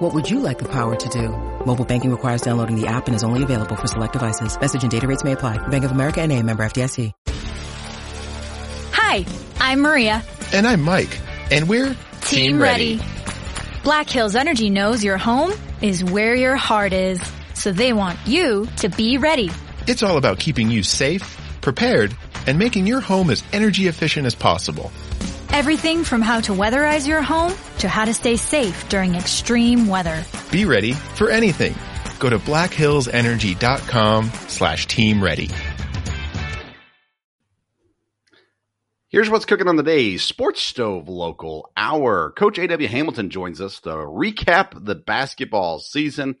What would you like the power to do? Mobile banking requires downloading the app and is only available for select devices. Message and data rates may apply. Bank of America and a member FDIC. Hi, I'm Maria. And I'm Mike. And we're Team, Ready. Black Hills Energy knows your home is where your heart is. So they want you to be ready. It's all about keeping you safe, prepared, and making your home as energy efficient as possible. Everything from how to weatherize your home to how to stay safe during extreme weather. Be ready for anything. Go to blackhillsenergy.com slash team ready. Here's what's cooking on the day Sports Stove Local Hour. Coach A.W. Hamilton joins us to recap the basketball season.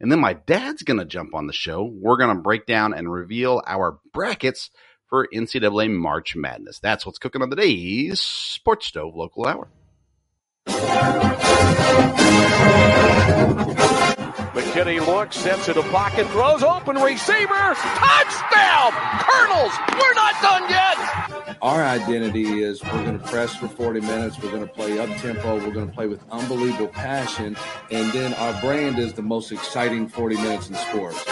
And then my dad's going to jump on the show. We're going to break down and reveal our brackets for NCAA March Madness. That's what's cooking on the day's Sports Stove Local Hour. McKinney looks, steps into pocket, throws open receiver, touchdown! Colonels, we're not done yet! Our identity is we're going to press for 40 minutes, we're going to play up tempo, we're going to play with unbelievable passion, and then our brand is the most exciting 40 minutes in sports.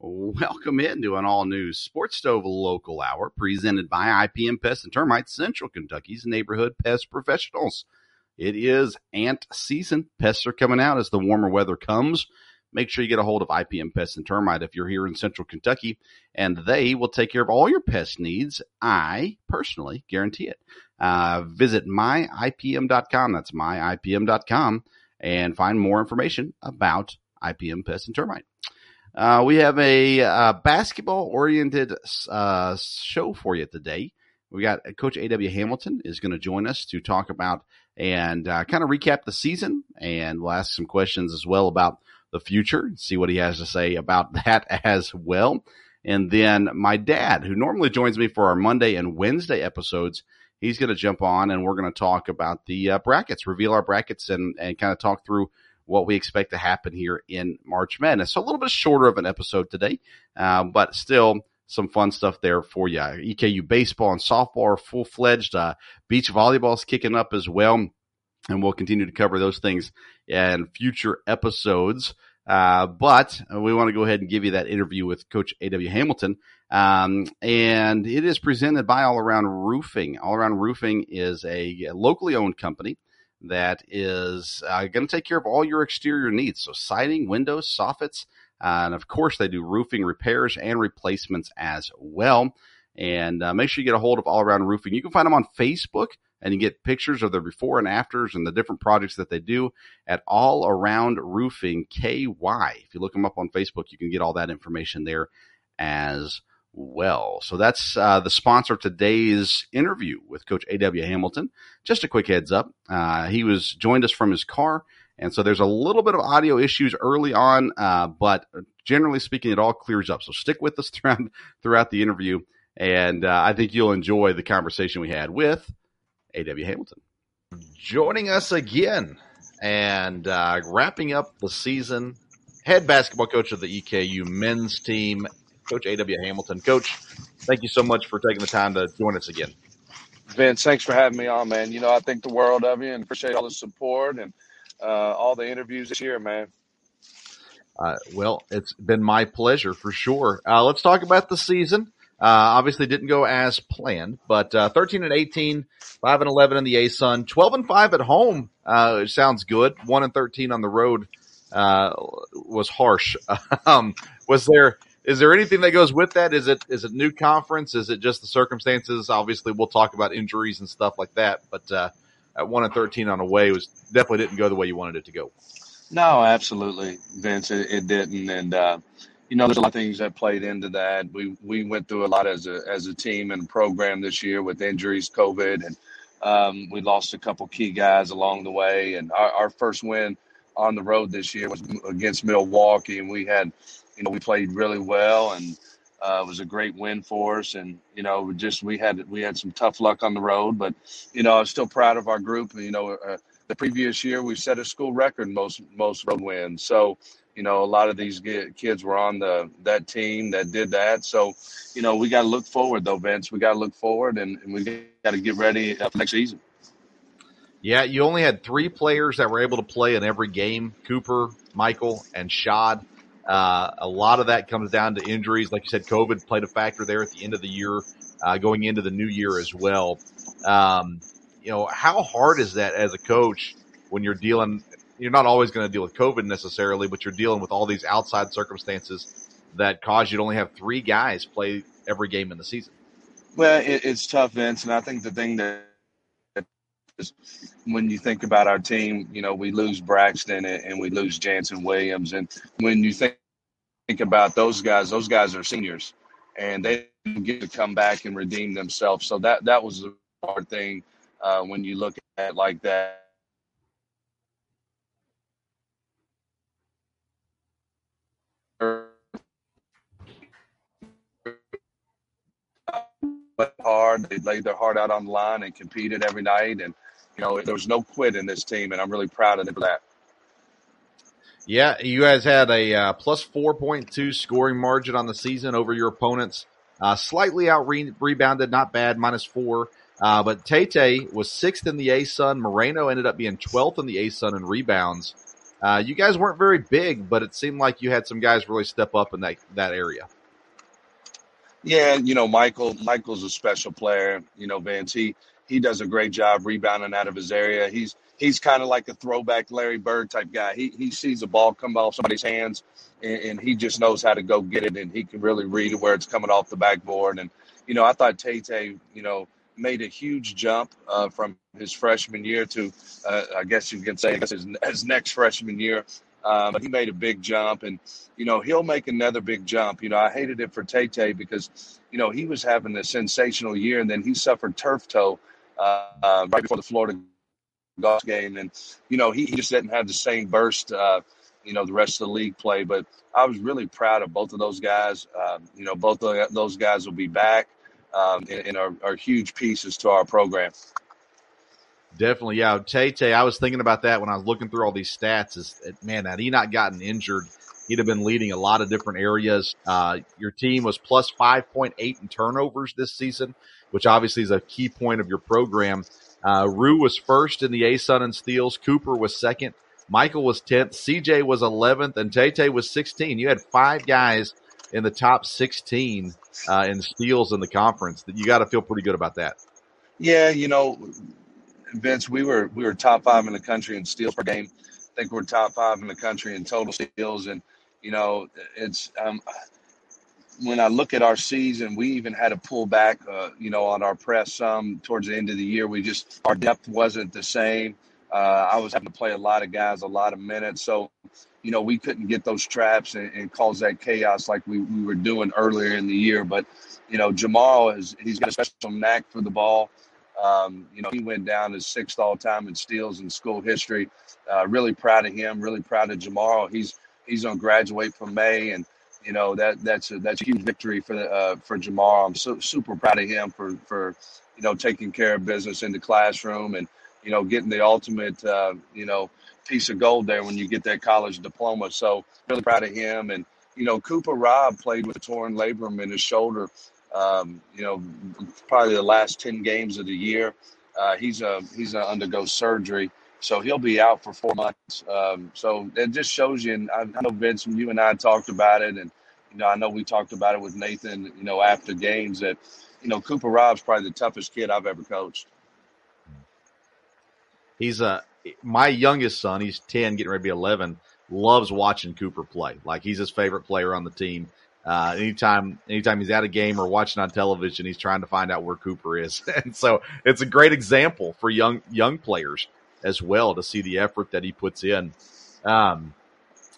Welcome into an all new Sports Stove Local Hour presented by IPM Pest and Termites, Central Kentucky's neighborhood pest professionals. It is ant season. Pests are coming out as the warmer weather comes. Make sure you get a hold of IPM Pest and Termite if you're here in Central Kentucky, and they will take care of all your pest needs. I personally guarantee it. Uh, visit myipm.com. That's myipm.com and find more information about IPM Pest and Termite. Uh, we have a uh, basketball oriented uh, show for you today. We got uh, Coach A.W. Hamilton is going to join us to talk about and uh, kind of recap the season, and we'll ask some questions as well about the future, see what he has to say about that as well. And then my dad, who normally joins me for our Monday and Wednesday episodes, he's going to jump on and we're going to talk about the uh, brackets, reveal our brackets, and, and kind of talk through what we expect to happen here in March Madness. So a little bit shorter of an episode today, uh, but still some fun stuff there for you. EKU baseball and softball are full fledged. Uh, beach volleyball is kicking up as well. And we'll continue to cover those things in future episodes. Uh, but we want to go ahead and give you that interview with Coach A.W. Hamilton. Um, and it is presented by All Around Roofing. All Around Roofing is a locally owned company that is uh, going to take care of all your exterior needs. So siding, windows, soffits, uh, and of course they do roofing repairs and replacements as well. And uh, make sure you get a hold of All Around Roofing. You can find them on Facebook and you get pictures of their before and afters and the different projects that they do at All Around Roofing KY. If you look them up on Facebook, you can get all that information there as well. So that's uh, the sponsor of today's interview with Coach A.W. Hamilton. Just a quick heads up. Uh, he was joined us from his car. And so there's a little bit of audio issues early on, uh, but generally speaking, it all clears up. So stick with us throughout, throughout the interview. And uh, I think you'll enjoy the conversation we had with A.W. Hamilton. Joining us again and uh, wrapping up the season, head basketball coach of the EKU men's team, Coach A.W. Hamilton. Coach, thank you so much for taking the time to join us again. Vince, thanks for having me on, man. You know, I think the world of you and appreciate all the support and uh, all the interviews this year, man. Uh, well, it's been my pleasure for sure. Uh, let's talk about the season. Uh, obviously didn't go as planned, but uh, 13 and 18, 5 and 11 in the ASUN, 12 and 5 at home. Uh, sounds good. 1 and 13 on the road was harsh. um, was there is there anything that goes with that? Is it is it new conference? Is it just the circumstances? Obviously, we'll talk about injuries and stuff like that. But uh, at one and thirteen on away was definitely didn't go the way you wanted it to go. No, absolutely, Vince. It, it didn't, and uh, you know, there's a lot of things that played into that. We we went through a lot as a as a team and program this year with injuries, COVID, and um, we lost a couple key guys along the way. And our, our first win on the road this year was against Milwaukee, and we had, you know, we played really well, and uh, it was a great win for us. And you know, just we had we had some tough luck on the road, but you know, I'm still proud of our group. You know, uh, the previous year we set a school record most most road wins. So you know, a lot of these kids were on the that team that did that. So you know, we got to look forward though, Vince. We got to look forward, and, and we got to get ready for next season. Yeah, you only had three players that were able to play in every game: Cooper, Michael, and Shad. Uh, a lot of that comes down to injuries. Like you said, COVID played a factor there at the end of the year, uh, going into the new year as well. Um, you know, how hard is that as a coach when you're dealing? You're not always going to deal with COVID necessarily, but you're dealing with all these outside circumstances that cause you to only have three guys play every game in the season. Well, it, it's tough, Vince, and I think the thing that is when you think about our team, you know, we lose Braxton and, and we lose Jannson Williams, and when you think think about those guys, those guys are seniors, and they get to come back and redeem themselves. So that that was a hard thing uh, when you look at like that. hard. They laid their heart out on the line and competed every night. And, you know, there was no quit in this team. And I'm really proud of them for that. Yeah, you guys had a uh, plus 4.2 scoring margin on the season over your opponents. Uh, slightly out re- rebounded, not bad, minus four. Uh, but Tate was sixth in the ASUN. Moreno ended up being 12th in the ASUN in rebounds. Uh, you guys weren't very big, but it seemed like you had some guys really step up in that, that area. Yeah, you know, Michael. Michael's a special player. You know, Vance. He he does a great job rebounding out of his area. He's he's kind of like a throwback Larry Bird type guy. He he sees a ball come off somebody's hands, and, and he just knows how to go get it, and he can really read where it's coming off the backboard. And you know, I thought Tay, you know, made a huge jump uh, from his freshman year to, uh, I guess you can say, his, his next freshman year. Um, but he made a big jump, and you know he'll make another big jump. You know, I hated it for Tay because you know he was having a sensational year, and then he suffered turf toe uh, uh, right before the Florida Gulf game, and you know he, he just didn't have the same burst. Uh, you know the rest of the league play, but I was really proud of both of those guys. Um, you know, both of those guys will be back um, and, and are, are huge pieces to our program. Definitely, yeah. Tay Tay, I was thinking about that when I was looking through all these stats. Is man, had he not gotten injured, he'd have been leading a lot of different areas. Uh, your team was plus five point eight in turnovers this season, which obviously is a key point of your program. Uh, Rue was first in the ASUN and steals. Cooper was second. Michael was tenth. CJ was eleventh, and Tay Tay was sixteen. You had five guys in the top sixteen uh, in steals in the conference. That you got to feel pretty good about that. Yeah, you know, Vince, we were we were top five in the country in steals per game. I think we're top five in the country in total steals, and you know, it's um, when I look at our season, we even had to pull back, uh, you know, on our press some towards the end of the year. We just our depth wasn't the same. Uh, I was having to play a lot of guys, a lot of minutes, so you know we couldn't get those traps and, and cause that chaos like we, we were doing earlier in the year. But you know, Jamal is he's got a special knack for the ball. Um, you know, he went down as sixth all time in steals in school history. Uh, really proud of him. Really proud of Jamal. He's he's to graduate from May, and you know that that's a that's a huge victory for the, uh, for Jamal. I'm so, super proud of him for for you know taking care of business in the classroom and you know getting the ultimate uh, you know piece of gold there when you get that college diploma. So really proud of him. And you know Cooper Robb played with a torn labrum in his shoulder um, you know, probably the last ten games of the year. Uh, he's a he's a undergo surgery, so he'll be out for four months. Um, so it just shows you. And I, know Vince, you and I talked about it, and you know, I know we talked about it with Nathan. You know, after games that, you know, Cooper Robb's probably the toughest kid I've ever coached. He's a uh, my youngest son. He's ten, getting ready to be eleven. Loves watching Cooper play. Like he's his favorite player on the team. Uh, anytime, anytime he's at a game or watching on television, he's trying to find out where Cooper is, and so it's a great example for young young players as well to see the effort that he puts in. Um,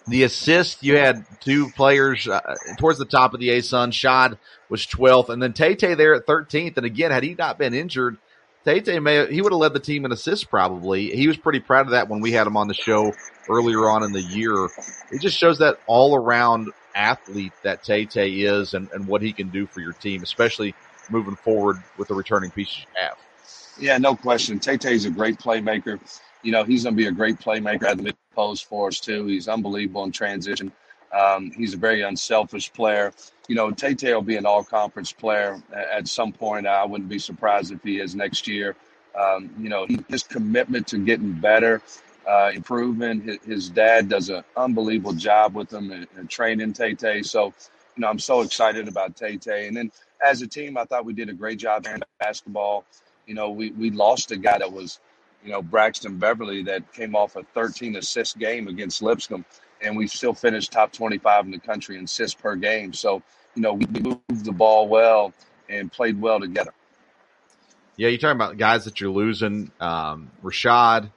the assist, you had two players uh, towards the top of the ASUN. Shad was 12th, and then Tay Tay there at 13th. And again, had he not been injured, Tate may he would have led the team in assists probably. He was pretty proud of that when we had him on the show earlier on in the year. It just shows that all around athlete that Tate is and, and what he can do for your team, especially moving forward with the returning pieces you have. Yeah, no question. Tate is a great playmaker. You know, he's going to be a great playmaker at the mid post for us, too. He's unbelievable in transition. Um, he's a very unselfish player. You know, Tate will be an all conference player at some point. I wouldn't be surprised if he is next year. Um, you know, his commitment to getting better, uh, improvement. His, his, dad does an unbelievable job with him and, and training Tate. So, you know, I'm so excited about Tate. And then as a team, I thought we did a great job in basketball. You know, we, we lost a guy that was, you know, Braxton Beverly that came off a 13 assist game against Lipscomb and we still finished top 25 in the country in assists per game. So, you know, we moved the ball well and played well together. Yeah, you're talking about guys that you're losing, um, Rashad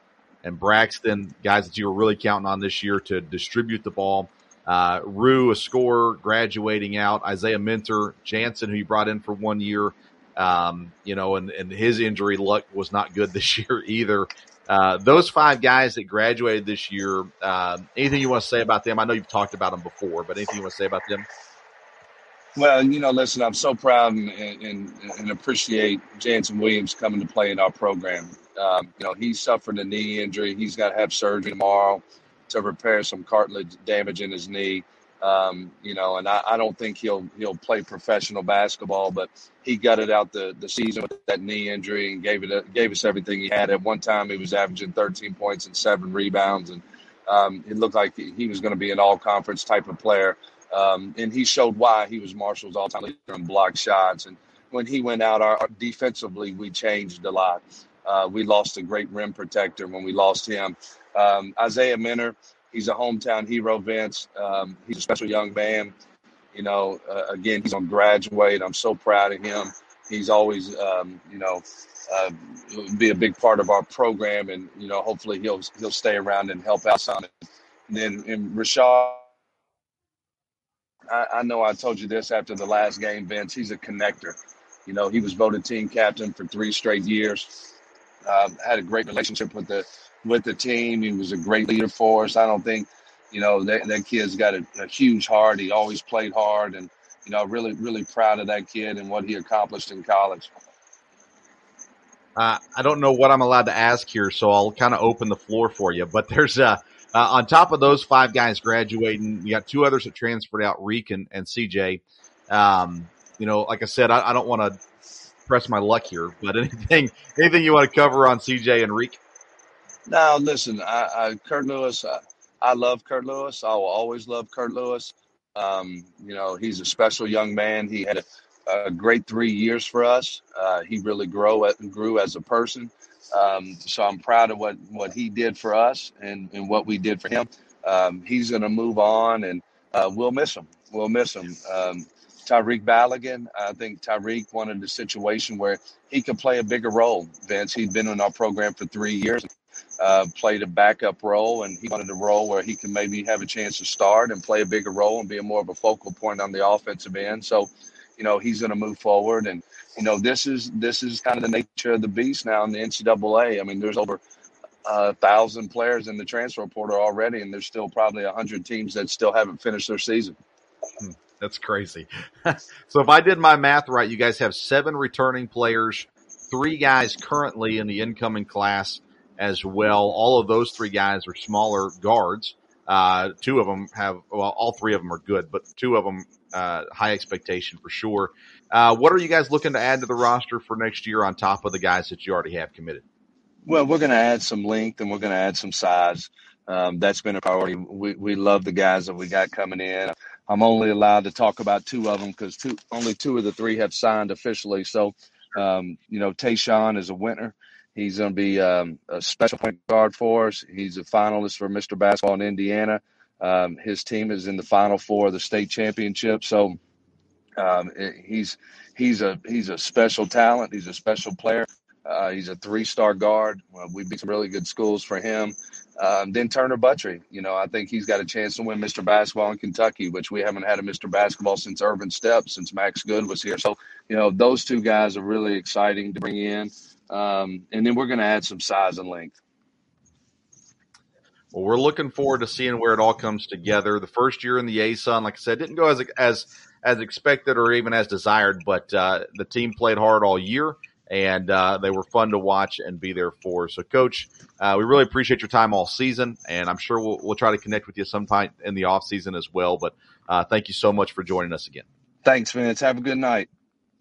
and Braxton, guys that you were really counting on this year to distribute the ball. Uh, Rue, a scorer, graduating out. Isaiah Minter, Jannson, who you brought in for one year. Um, you know, and, and his injury luck was not good this year either. Uh, those five guys that graduated this year, uh, anything you want to say about them? I know you've talked about them before, but anything you want to say about them? Well, you know, listen, I'm so proud and, and, and appreciate Jannson Williams coming to play in our program. Um, you know, he suffered a knee injury. He's got to have surgery tomorrow to repair some cartilage damage in his knee. Um, you know, and I, I, don't think he'll he'll play professional basketball, but he gutted out the, the season with that knee injury and gave it a, gave us everything he had. At one time, he was averaging 13 points and seven rebounds, and um, it looked like he was going to be an all conference type of player. Um, and he showed why he was Marshall's all time leader in block shots. And when he went out, our, our defensively we changed a lot. Uh, we lost a great rim protector when we lost him. Um, Isaiah Minter, he's a hometown hero, Vince. Um, he's a special young man. You know, uh, again, he's on graduate. I'm so proud of him. He's always, um, you know, uh, be a big part of our program, and you know, hopefully he'll he'll stay around and help out some. And then in Rashad, I, I know I told you this after the last game, Vince. He's a connector. You know, he was voted team captain for three straight years. Um, had a great relationship with the with the team. He was a great leader for us. I don't think, you know, that, that kid's got a, a huge heart. He always played hard, and you know, really, really proud of that kid and what he accomplished in college. Uh, I don't know what I'm allowed to ask here, so I'll kind of open the floor for you. But there's uh, uh, on top of those five guys graduating, you got two others that transferred out, Reek and, and CJ. Um, you know, like I said, I, I don't want to press my luck here, but anything, anything you want to cover on CJ and Reek? Now, listen, I, I Kurt Lewis, I, I, love Kurt Lewis. I will always love Kurt Lewis. Um, you know, he's a special young man. He had a, a great three years for us. Uh, he really grow grew as a person. Um, so I'm proud of what, what he did for us and, and what we did for him. Um, he's going to move on, and uh, we'll miss him. We'll miss him. Um, Tyreek Balogun, I think Tyreek wanted a situation where he could play a bigger role. Vince, he'd been in our program for three years uh, played a backup role, and he wanted a role where he can maybe have a chance to start and play a bigger role and be a more of a focal point on the offensive end. So, you know, he's going to move forward, and you know, this is this is kind of the nature of the beast now in the NCAA. I mean, there's over a thousand players in the transfer portal already, and there's still probably a hundred teams that still haven't finished their season. Hmm, that's crazy. so if I did my math right, you guys have seven returning players, three guys currently in the incoming class as well. All of those three guys are smaller guards. Uh, two of them have, well, all three of them are good, but two of them, uh, high expectation for sure. Uh, what are you guys looking to add to the roster for next year on top of the guys that you already have committed? Well, we're going to add some length and we're going to add some size. Um, that's been a priority. We, we love the guys that we got coming in. I'm only allowed to talk about two of them because two, only two of the three have signed officially. So, um, you know, Tayshawn is a winner. He's going to be um, a special point guard for us. He's a finalist for Mr. Basketball in Indiana. Um, his team is in the Final Four of the state championship. So um, he's he's a he's a special talent. He's a special player. Uh, he's a three-star guard. Well, we beat some really good schools for him. um, then Turner Buttry. You know, I think he's got a chance to win Mr. Basketball in Kentucky, which we haven't had a Mr. Basketball since Urban Stepp, since Max Good was here. So, you know, those two guys are really exciting to bring in. Um, and then we're going to add some size and length. Well, we're looking forward to seeing where it all comes together. The first year in the ASUN, like I said, didn't go as as as expected or even as desired, but uh, the team played hard all year and uh, they were fun to watch and be there for. So, Coach, uh, we really appreciate your time all season, and I'm sure we'll, we'll try to connect with you sometime in the off season as well. But uh, thank you so much for joining us again. Thanks, Vince. Have a good night.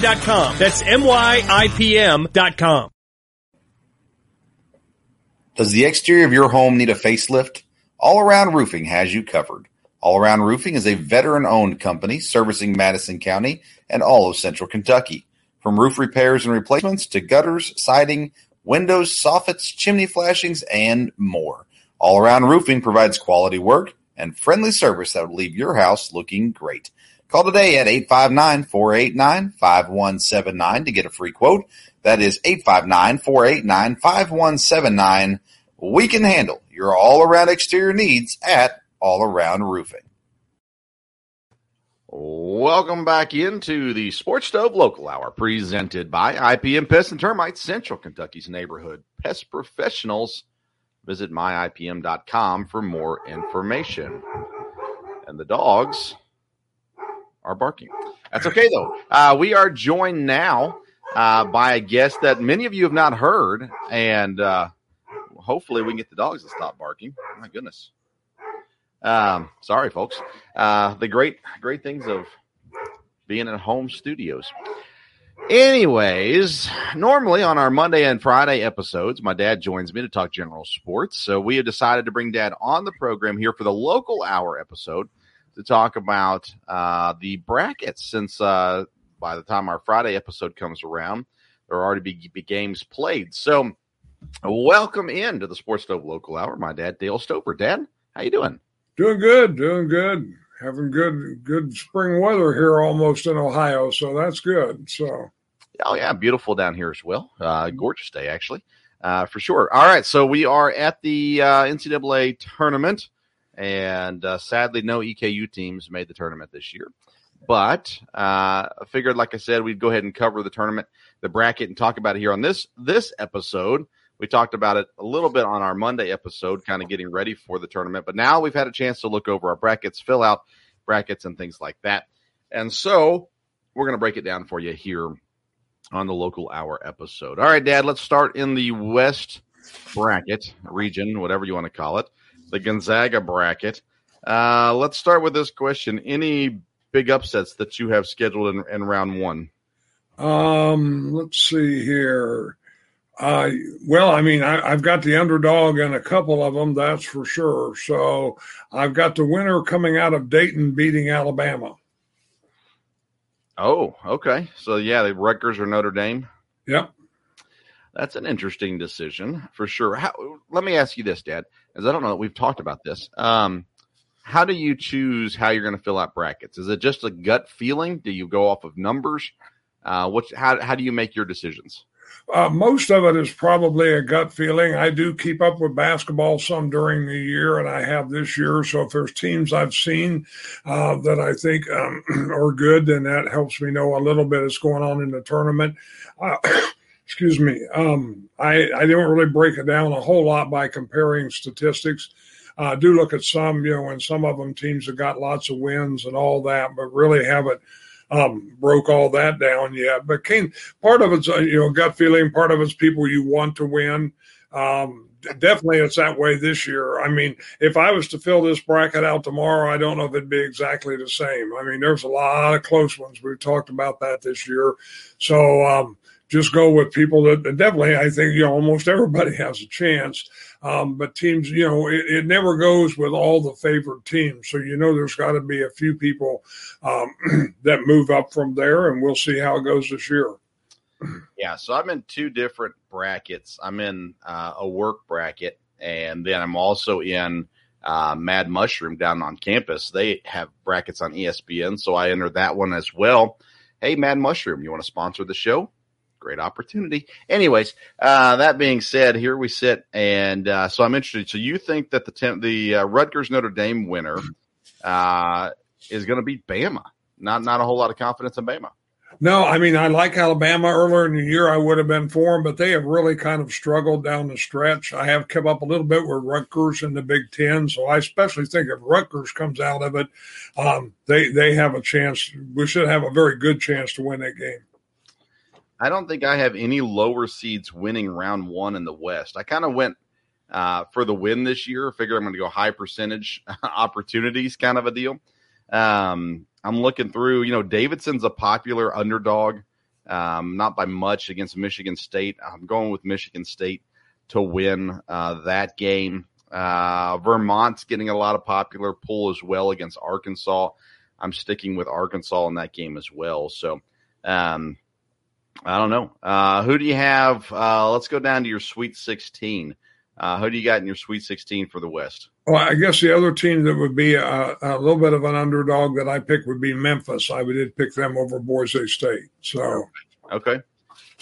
myipm.com. That's myipm.com. Does the exterior of your home need a facelift? All Around Roofing has you covered. All Around Roofing is a veteran owned company servicing Madison County and all of central Kentucky. From roof repairs and replacements to gutters, siding, windows, soffits, chimney flashings, and more. All Around Roofing provides quality work and friendly service that will leave your house looking great. Call today at 859-489-5179 to get a free quote. That is 859-489-5179. We can handle your all around exterior needs at All Around Roofing. Welcome back into the Sports Stove Local Hour presented by IPM Pest and Termites, Central Kentucky's neighborhood pest professionals. Visit myipm.com for more information. And the dogs are barking. That's okay though. Uh, we are joined now uh, by a guest that many of you have not heard, and uh, hopefully we can get the dogs to stop barking. My goodness. Um, sorry, folks. Uh, the great, great things of being in home studios. Anyways, normally on our Monday and Friday episodes, my dad joins me to talk general sports. So we have decided to bring dad on the program here for the local hour episode to talk about uh, the brackets since uh, by the time our Friday episode comes around, there will already be, be games played. So, welcome in to the Sports Stove Local Hour. My dad, Dale Stover. Dad, how you doing? Doing good, doing good. Having good good spring weather here almost in Ohio, so that's good. So, oh yeah, beautiful down here as well. Uh, gorgeous day actually, uh, for sure. All right, so we are at the uh, NCAA tournament. And uh, sadly, no EKU teams made the tournament this year. But uh, I figured, like I said, we'd go ahead and cover the tournament, the bracket, and talk about it here on this this episode. We talked about it a little bit on our Monday episode, kind of getting ready for the tournament. But now we've had a chance to look over our brackets, fill out brackets, and things like that. And so we're going to break it down for you here on the local hour episode. All right, Dad, let's start in the West bracket region, whatever you want to call it the Gonzaga bracket. Uh, let's start with this question. Any big upsets that you have scheduled in, in round one? Um, let's see here. Uh, well, I mean, I, have got the underdog in a couple of them, that's for sure. So I've got the winner coming out of Dayton beating Alabama. Oh, okay. So yeah, the Rutgers or Notre Dame. Yep. That's an interesting decision for sure. How, let me ask you this, Dad, as I don't know that we've talked about this. Um, how do you choose how you're going to fill out brackets? Is it just a gut feeling? Do you go off of numbers? Uh, what? How how do you make your decisions? Uh, most of it is probably a gut feeling. I do keep up with basketball some during the year, and I have this year. So if there's teams I've seen uh, that I think um, are good, then that helps me know a little bit what's going on in the tournament. Uh, excuse me, um, I, I don't really break it down a whole lot by comparing statistics. I uh, do look at some, you know, and some of them teams have got lots of wins and all that, but really haven't um, broke all that down yet. But Kane, part of it's uh, you know gut feeling, part of it's people you want to win. Um, definitely, it's that way this year. I mean, if I was to fill this bracket out tomorrow, I don't know if it'd be exactly the same. I mean, there's a lot of close ones. We've talked about that this year, so um, just go with people that definitely I think you know almost everybody has a chance. Um, but teams, you know, it, it, never goes with all the favored teams. So you know there's got to be a few people um, that move up from there, and we'll see how it goes this year. Yeah, so I'm in two different brackets. I'm in uh, a work bracket, and then I'm also in uh, Mad Mushroom down on campus. They have brackets on ESPN, so I entered that one as well. Hey, Mad Mushroom, you want to sponsor the show? Great opportunity. Anyways, uh, that being said, here we sit, and uh, so I'm interested. So you think that the the uh, Rutgers Notre Dame winner uh, is going to beat Bama? Not not a whole lot of confidence in Bama. No, I mean I like Alabama earlier in the year. I would have been for them, but they have really kind of struggled down the stretch. I have kept up a little bit with Rutgers in the Big Ten, so I especially think if Rutgers comes out of it, um, they they have a chance. We should have a very good chance to win that game. I don't think I have any lower seeds winning round one in the West. I kind of went uh, for the win this year. Figure I'm going to go high percentage opportunities, kind of a deal. Um, I'm looking through, you know, Davidson's a popular underdog, um, not by much against Michigan State. I'm going with Michigan State to win uh, that game. Uh, Vermont's getting a lot of popular pull as well against Arkansas. I'm sticking with Arkansas in that game as well. So, um, I don't know. Uh, who do you have? Uh, let's go down to your Sweet 16. Uh, who do you got in your Sweet 16 for the West? Well, I guess the other team that would be a, a little bit of an underdog that I picked would be Memphis. I did pick them over Boise State. So, okay.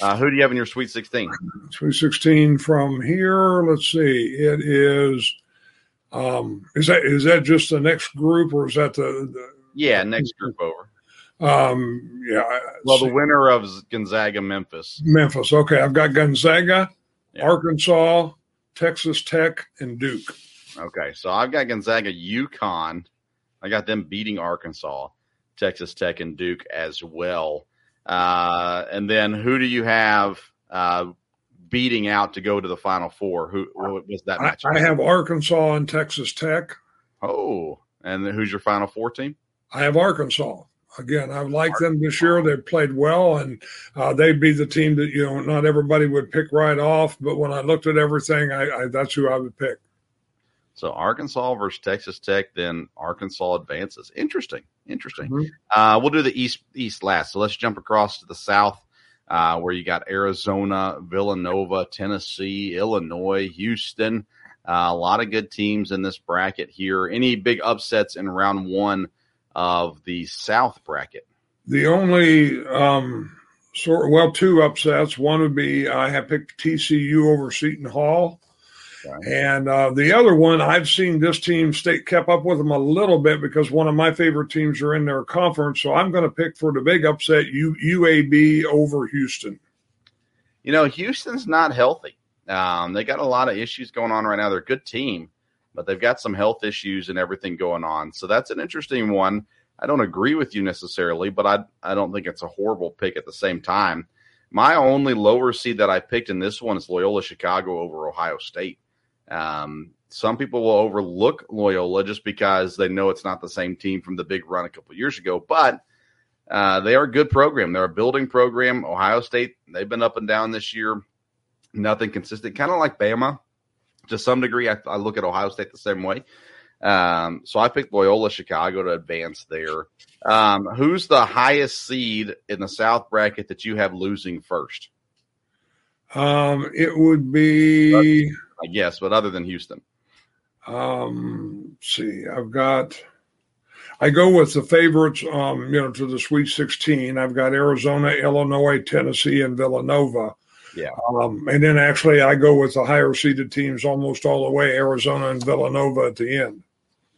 Uh, who do you have in your Sweet 16? Sweet 16 from here. Let's see. It is. Um, is that is that just the next group, or is that the, the yeah next group over? Um, yeah. Well, the winner of Gonzaga, Memphis. Memphis. Okay, I've got Gonzaga, yeah. Arkansas, Texas Tech, and Duke. Okay, so I've got Gonzaga, UConn. I got them beating Arkansas, Texas Tech, and Duke as well. Uh, and then who do you have uh, beating out to go to the Final Four? Who, who was that match? I, I have Arkansas and Texas Tech. Oh, and who's your Final Four team? I have Arkansas again, I like them this year. They've played well, and uh, they'd be the team that you know not everybody would pick right off. But when I looked at everything, I, I that's who I would pick. So Arkansas versus Texas Tech, then Arkansas advances. Interesting, interesting. Mm-hmm. Uh, we'll do the East East last. So let's jump across to the South, uh, where you got Arizona, Villanova, Tennessee, Illinois, Houston. Uh, a lot of good teams in this bracket here. Any big upsets in round one of the South bracket? The only um, sort well, two upsets. One would be I have picked TCU over Seton Hall. And uh, the other one, I've seen this team stay kept up with them a little bit because one of my favorite teams are in their conference. So I'm going to pick for the big upset U, UAB over Houston. You know, Houston's not healthy. Um, they got a lot of issues going on right now. They're a good team, but they've got some health issues and everything going on. So that's an interesting one. I don't agree with you necessarily, but I I don't think it's a horrible pick at the same time. My only lower seed that I picked in this one is Loyola Chicago over Ohio State. Um, some people will overlook Loyola just because they know it's not the same team from the big run a couple years ago, but uh, they are a good program. They're a building program. Ohio State, they've been up and down this year, nothing consistent, kind of like Bama to some degree, I, I, look at Ohio State the same way. Um, so I picked Loyola Chicago to advance there. Um, who's the highest seed in the South bracket that you have losing first? Um, it would be, I guess, but other than Houston. Um, see, I've got. I go with the favorites, um, you know, to the Sweet 16. I've got Arizona, Illinois, Tennessee, and Villanova. Yeah. Um, and then actually, I go with the higher seeded teams almost all the way Arizona and Villanova at the end.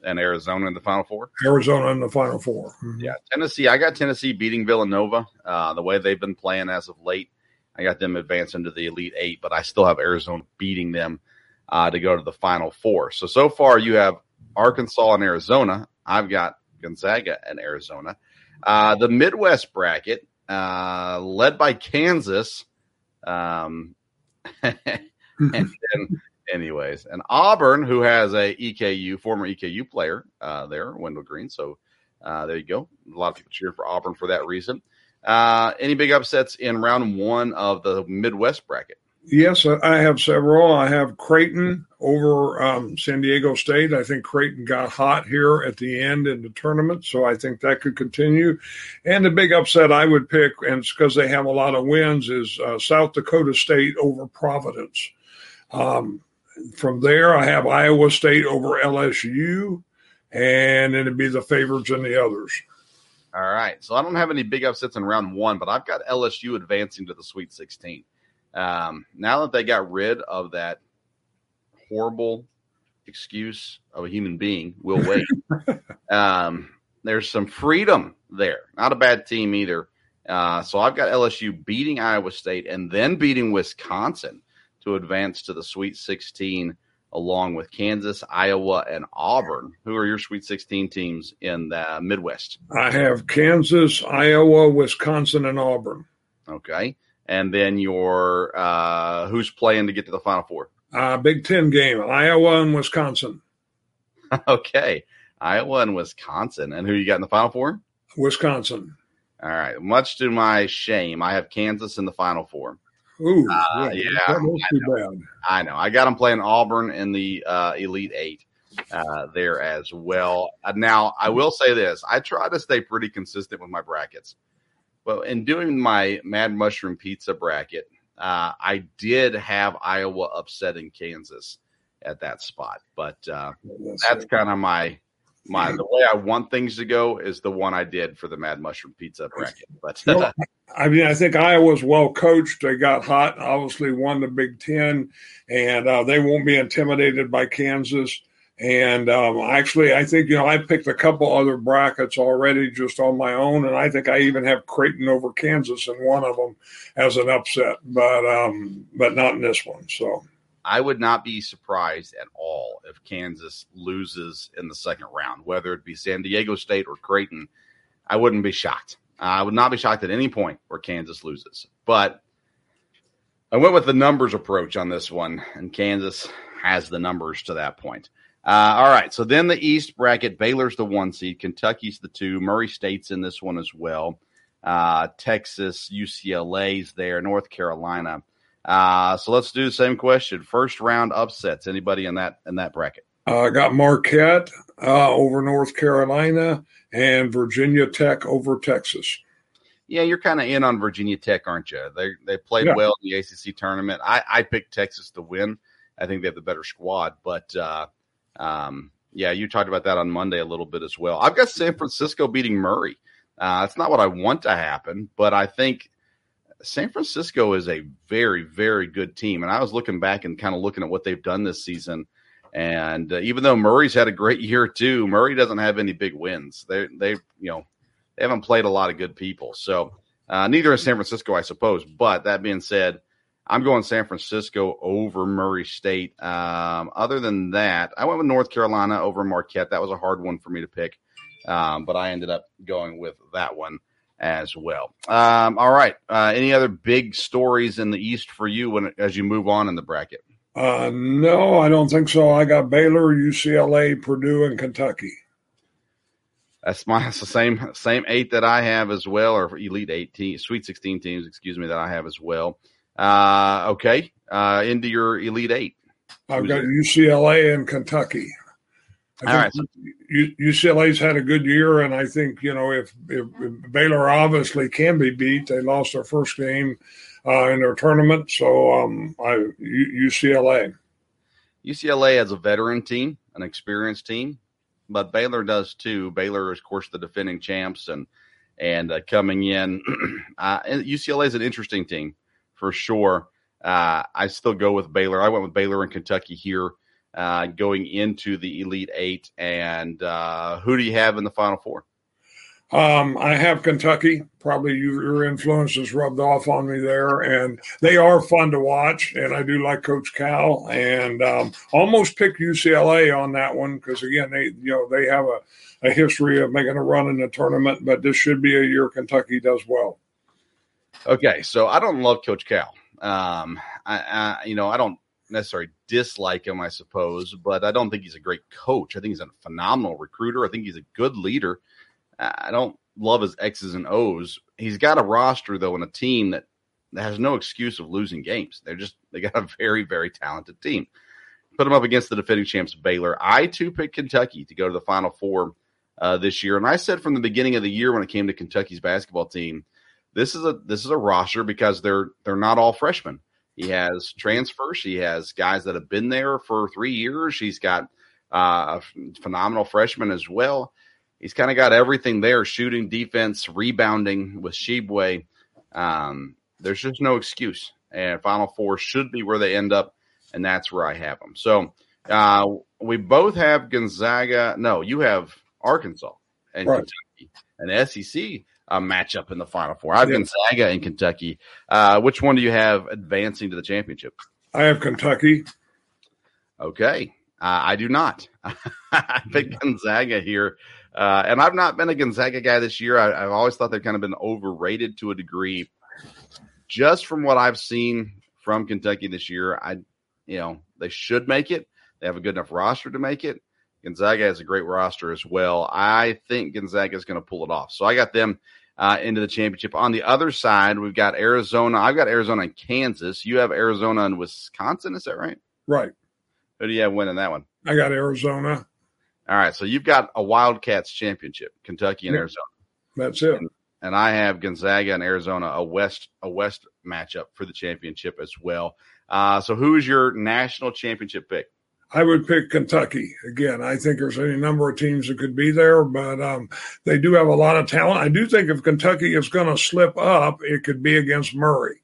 And Arizona in the Final Four? Arizona in the Final 4 mm-hmm. Yeah. Tennessee, I got Tennessee beating Villanova uh, the way they've been playing as of late. I got them advancing to the Elite Eight, but I still have Arizona beating them uh, to go to the Final Four. So, so far, you have Arkansas and Arizona. I've got Gonzaga and Arizona. Uh, the Midwest bracket, uh, led by Kansas, um, and then, anyways, and Auburn, who has a EKU former EKU player uh, there, Wendell Green. So uh, there you go. A lot of people cheer for Auburn for that reason. Uh, any big upsets in round one of the Midwest bracket? Yes, I have several. I have Creighton over um, San Diego State. I think Creighton got hot here at the end in the tournament, so I think that could continue. And the big upset I would pick, and it's because they have a lot of wins, is uh, South Dakota State over Providence. Um, from there, I have Iowa State over LSU, and then it'd be the favorites and the others. All right. So I don't have any big upsets in round one, but I've got LSU advancing to the Sweet 16. Um, now that they got rid of that horrible excuse of a human being, Will Wade, um, there's some freedom there. Not a bad team either. Uh, so I've got LSU beating Iowa State and then beating Wisconsin to advance to the Sweet 16 along with Kansas, Iowa, and Auburn. Who are your Sweet 16 teams in the Midwest? I have Kansas, Iowa, Wisconsin, and Auburn. Okay. And then your uh, who's playing to get to the Final Four? Uh, Big Ten game, Iowa and Wisconsin. okay. Iowa and Wisconsin. And who you got in the Final Four? Wisconsin. All right. Much to my shame, I have Kansas in the Final Four. Ooh, uh, yeah, yeah I know. I know. I got them playing Auburn in the uh, Elite Eight uh, there as well. Uh, now, I will say this: I try to stay pretty consistent with my brackets. But in doing my Mad Mushroom Pizza bracket, uh, I did have Iowa upsetting Kansas at that spot. But uh, that's kind of my my the way I want things to go is the one I did for the Mad Mushroom Pizza bracket. But Well, I mean, I think Iowa's well coached. They got hot, obviously won the Big Ten, and uh, they won't be intimidated by Kansas. And um, actually, I think, you know, I picked a couple other brackets already just on my own. And I think I even have Creighton over Kansas in one of them as an upset, but um, but not in this one. So I would not be surprised at all if Kansas loses in the second round, whether it be San Diego State or Creighton. I wouldn't be shocked. I would not be shocked at any point where Kansas loses. But I went with the numbers approach on this one, and Kansas has the numbers to that point. Uh, all right. So then the East bracket Baylor's the one seed, Kentucky's the two, Murray State's in this one as well. Uh, Texas, UCLA's there, North Carolina. Uh, so let's do the same question. First round upsets. Anybody in that in that bracket? uh, I got Marquette uh, over North Carolina and Virginia Tech over Texas. Yeah, you're kind of in on Virginia Tech, aren't you? They they played Yeah. well in the ACC tournament. I I picked Texas to win. I think they have the better squad, but uh, um, yeah, you talked about that on Monday a little bit as well. I've got San Francisco beating Murray. Uh, it's not what I want to happen, but I think San Francisco is a very very good team. And I was looking back and kind of looking at what they've done this season. And uh, even though Murray's had a great year too, Murray doesn't have any big wins. They they you know they haven't played a lot of good people. So uh, neither is San Francisco, I suppose. But that being said, I'm going San Francisco over Murray State. Um, other than that, I went with North Carolina over Marquette. That was a hard one for me to pick, um, but I ended up going with that one as well. Um, all right. Uh, any other big stories in the East for you when as you move on in the bracket? Uh, no, I don't think so. I got Baylor, UCLA, Purdue, and Kentucky. That's my that's the same same eight that I have as well, or Elite Eight teams, Sweet Sixteen teams, excuse me, that I have as well. Uh, okay, uh, into your Elite Eight. I've got? UCLA and Kentucky. I All right, UCLA's had a good year, and I think you know if, if, if Baylor obviously can be beat, they lost their first game uh, in their tournament, so um, I UCLA. UCLA has a veteran team, an experienced team, but Baylor does too. Baylor is, of course, the defending champs, and and uh, coming in, uh, UCLA is an interesting team for sure. Uh, I still go with Baylor. I went with Baylor and Kentucky here, uh, going into the Elite Eight. And uh, who do you have in the Final Four? Um, I have Kentucky. Probably your influence has rubbed off on me there, and they are fun to watch. And I do like Coach Cal, and um, almost picked UCLA on that one because again, they you know they have a, a history of making a run in the tournament, but this should be a year Kentucky does well. Okay, so I don't love Coach Cal. Um, I, I you know I don't necessarily dislike him, I suppose, but I don't think he's a great coach. I think he's a phenomenal recruiter. I think he's a good leader. I don't love his X's and O's. He's got a roster though and a team that, that has no excuse of losing games. They're just they got a very very talented team. Put them up against the defending champs Baylor. I too picked Kentucky to go to the Final Four uh, this year, and I said from the beginning of the year when it came to Kentucky's basketball team, this is a this is a roster because they're they're not all freshmen. He has transfers. He has guys that have been there for three years. He's got uh, a phenomenal freshman as well. He's kind of got everything there: shooting, defense, rebounding with Tshiebwe. Um, there's just no excuse, and Final Four should be where they end up, and that's where I have them. So uh, we both have Gonzaga. No, you have Arkansas and Right. Kentucky, an SEC uh, matchup in the Final Four. I have been Gonzaga and Kentucky. Uh, which one do you have advancing to the championship? I have Kentucky. Okay. Uh, I do not. I picked Gonzaga here. Uh, and I've not been a Gonzaga guy this year. I, I've always thought they've kind of been overrated to a degree. Just from what I've seen from Kentucky this year, I, you know, they should make it. They have a good enough roster to make it. Gonzaga has a great roster as well. I think Gonzaga is going to pull it off. So I got them uh, into the championship. On the other side, we've got Arizona. I've got Arizona and Kansas. You have Arizona and Wisconsin. Is that right? Right. Who do you have winning that one? I got Arizona. All right, so you've got a Wildcats championship, Kentucky and Yeah. Arizona, That's it. and I have Gonzaga and Arizona, a West a West matchup for the championship as well. Uh, so who is your national championship pick? I would pick Kentucky again. I think there's any number of teams that could be there, but um, they do have a lot of talent. I do think if Kentucky is going to slip up, it could be against Murray.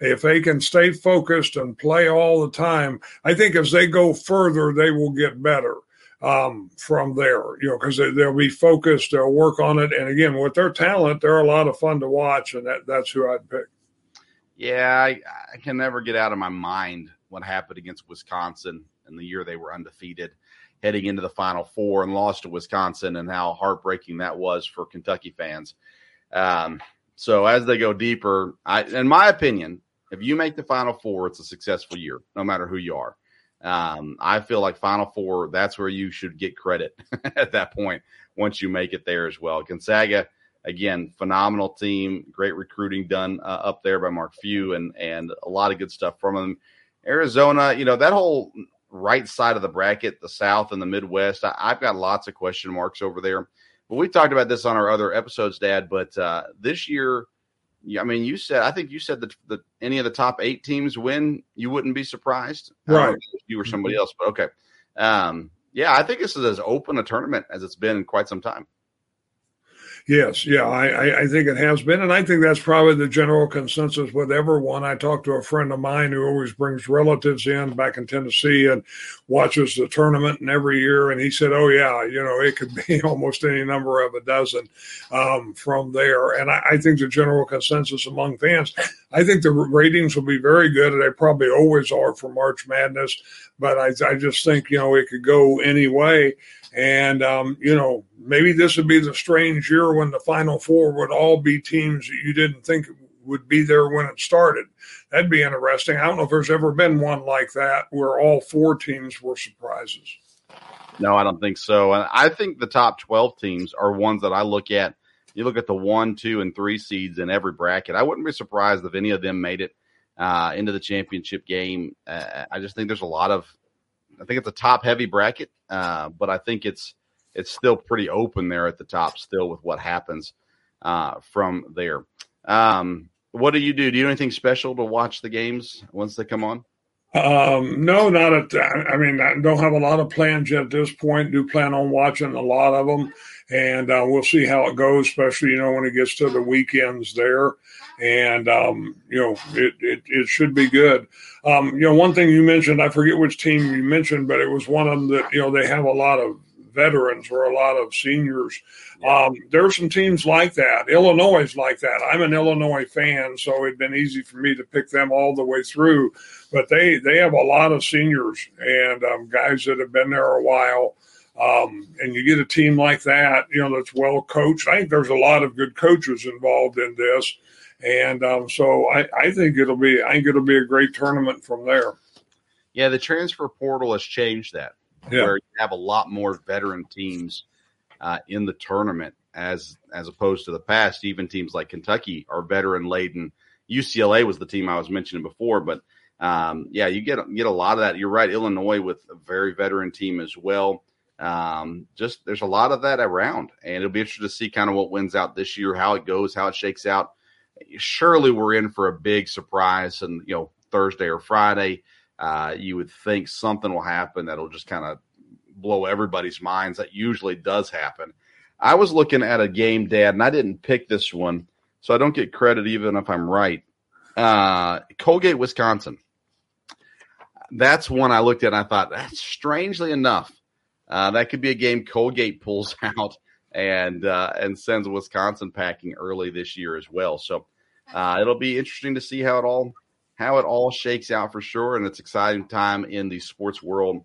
If they can stay focused and play all the time, I think as they go further, they will get better um, from there. You know, because they, they'll be focused, they'll work on it, and again, with their talent, they're a lot of fun to watch, and that, that's who I'd pick. Yeah, I, I can never get out of my mind what happened against Wisconsin in the year they were undefeated, heading into the Final Four and lost to Wisconsin, and how heartbreaking that was for Kentucky fans. Um, so as they go deeper, I, in my opinion, if you make the Final Four, it's a successful year, no matter who you are. Um, I feel like Final Four, that's where you should get credit at that point once you make it there as well. Gonzaga, again, phenomenal team, great recruiting done uh, up there by Mark Few, and and a lot of good stuff from them. Arizona, you know that whole right side of the bracket, the South and the Midwest. I, I've got lots of question marks over there. But we talked about this on our other episodes, Dad. But uh, this year, I mean, you said I think you said that, that any of the top eight teams win, you wouldn't be surprised. I don't know Right. you or somebody else, but okay. Um, yeah, I think this is as open a tournament as it's been in quite some time. Yes, yeah, I, I, think it has been, and I think that's probably the general consensus with everyone. I talked to a friend of mine who always brings relatives in back in Tennessee and watches the tournament and every year, and he said, "Oh yeah, you know, it could be almost any number of a dozen um, from there." And I, I think the general consensus among fans, I think the ratings will be very good, and they probably always are for March Madness. But I, I just think you know it could go any way. And, um, you know, maybe this would be the strange year when the Final Four would all be teams that you didn't think would be there when it started. That'd be interesting. I don't know if there's ever been one like that where all four teams were surprises. No, I don't think so. And I think the top 12 teams are ones that I look at. You look at the one, two, and three seeds in every bracket. I wouldn't be surprised if any of them made it uh, into the championship game. Uh, I just think there's a lot of, I think it's a top heavy bracket, uh, but I think it's it's still pretty open there at the top, still with what happens uh, from there. Um, what do you do? Do you do anything special to watch the games once they come on? Um, no, not at. I mean, I don't have a lot of plans yet at this point. Do plan on watching a lot of them, and uh, we'll see how it goes, especially, you know, when it gets to the weekends there. And, um, you know, it, it, it should be good. Um, you know, one thing you mentioned, I forget which team you mentioned, but it was one of them that, you know, they have a lot of veterans or a lot of seniors. Um, there are some teams like that. Illinois is like that. I'm an Illinois fan, so it'd been easy for me to pick them all the way through. But they they have a lot of seniors and um, guys that have been there a while. Um, and you get a team like that, you know, that's well coached. I think there's a lot of good coaches involved in this, and um, so I, I think it'll be I think it'll be a great tournament from there. Yeah, the transfer portal has changed that. Yeah. Where you have a lot more veteran teams uh, in the tournament. as as opposed to the past. Even teams like Kentucky are veteran laden. UCLA was the team I was mentioning before, but um, yeah, you get get a lot of that. You're right. Illinois with a very veteran team as well. Um, just there's a lot of that around, and it'll be interesting to see kind of what wins out this year, how it goes, how it shakes out. Surely we're in for a big surprise, and you know Thursday or Friday, uh, you would think something will happen that'll just kind of blow everybody's minds. That usually does happen. I was looking at a game, Dad, and I didn't pick this one, so I don't get credit even if I'm right. Uh, Colgate, Wisconsin that's one I looked at and I thought, that's strangely enough, uh, that could be a game Colgate pulls out and uh, and sends Wisconsin packing early this year as well. So uh, it'll be interesting to see how it all how it all shakes out for sure. And it's exciting time in the sports world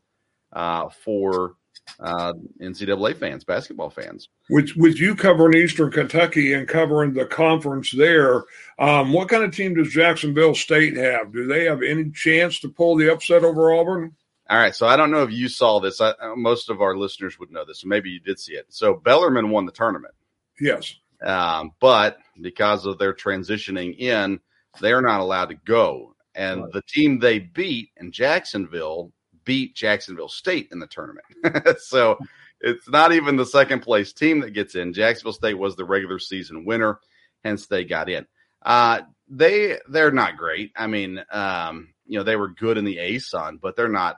uh, for uh, NCAA fans, basketball fans. Which, with you covering Eastern Kentucky and covering the conference there, um, what kind of team does Jacksonville State have? Do they have any chance to pull the upset over Auburn? All right, so I don't know if you saw this. I, uh, most of our listeners would know this, so maybe you did see it. So Bellarmine won the tournament. Yes, um, but because of their transitioning in, they're not allowed to go. And right. the team they beat in Jacksonville beat Jacksonville State in the tournament. so it's not even the second place team that gets in. Jacksonville State was the regular season winner, hence they got in. Uh, they they're not great. I mean, um, you know, they were good in the ASUN, but they're not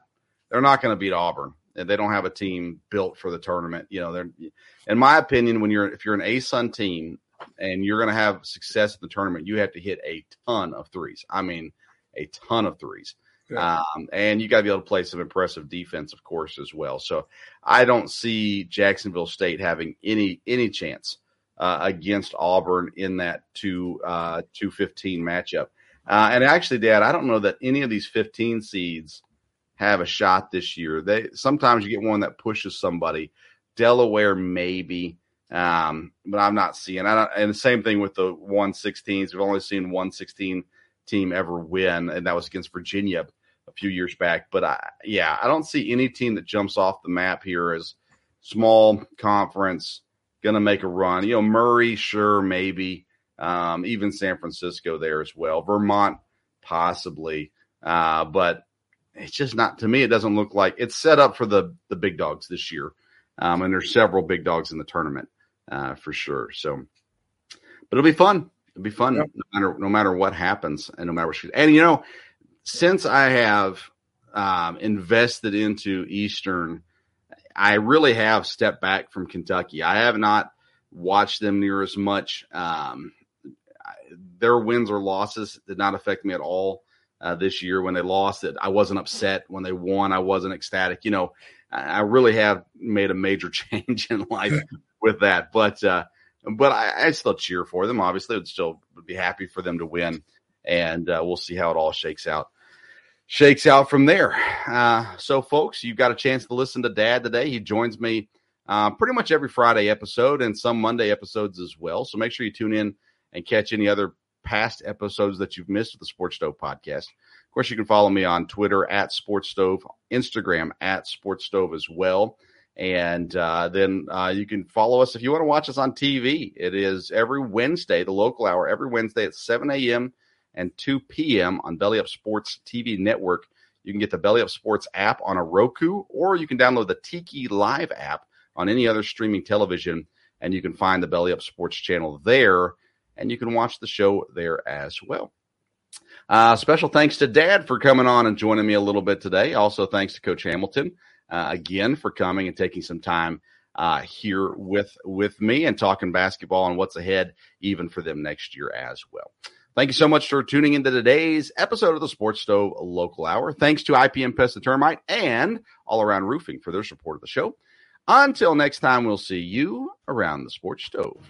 they're not going to beat Auburn. They don't have a team built for the tournament. You know, they're in my opinion, when you're if you're an ASUN team and you're going to have success in the tournament, you have to hit a ton of threes. I mean, a ton of threes. Yeah. Um, and you got to be able to play some impressive defense, of course, as well. So I don't see Jacksonville State having any any chance uh, against Auburn in that two uh, two fifteen matchup. Uh, and actually, Dad, I don't know that any of these fifteen seeds have a shot this year. They sometimes you get one that pushes somebody. Delaware maybe, um, but I'm not seeing. I don't, and the same thing with the one sixteens. We've only seen one sixteen team ever win, and that was against Virginia a few years back. But I, yeah, I don't see any team that jumps off the map here as small conference going to make a run. You know, Murray, sure, maybe. Um, even San Francisco there as well. Vermont, possibly. Uh, but it's just not to me. It doesn't look like it's set up for the the big dogs this year. Um, and there's several big dogs in the tournament uh, for sure. So, but it'll be fun. It'll be fun yep. no matter no matter what happens and no matter what. And you know, since I have um, invested into Eastern, I really have stepped back from Kentucky. I have not watched them near as much. Um, their wins or losses did not affect me at all uh, this year. When they lost, it I wasn't upset. When they won, I wasn't ecstatic. You know, I really have made a major change in life with that. But uh, but I, I, still cheer for them. Obviously, would still be happy for them to win, and uh, we'll see how it all shakes out. Shakes out from there. Uh, so, folks, you've got a chance to listen to Dad today. He joins me uh, pretty much every Friday episode and some Monday episodes as well. So make sure you tune in and catch any other past episodes that you've missed of the Sports Stove podcast. Of course, you can follow me on Twitter at Sports Stove, Instagram at Sports Stove as well. And uh, then uh, you can follow us if you want to watch us on TV. It is every Wednesday, the local hour, every Wednesday at 7 a.m. and 2 p.m. on Belly Up Sports TV network. You can get the Belly Up Sports app on a Roku, or you can download the Tiki Live app on any other streaming television, and you can find the Belly Up Sports channel there, and you can watch the show there as well. Uh, special thanks to Dad for coming on and joining me a little bit today. Also, thanks to Coach Hamilton uh, again for coming and taking some time uh, here with with me and talking basketball and what's ahead, even for them next year as well. Thank you so much for tuning into today's episode of the Sports Stove Local Hour. Thanks to IPM Pest and Termite and All Around Roofing for their support of the show. Until next time, we'll see you around the Sports Stove.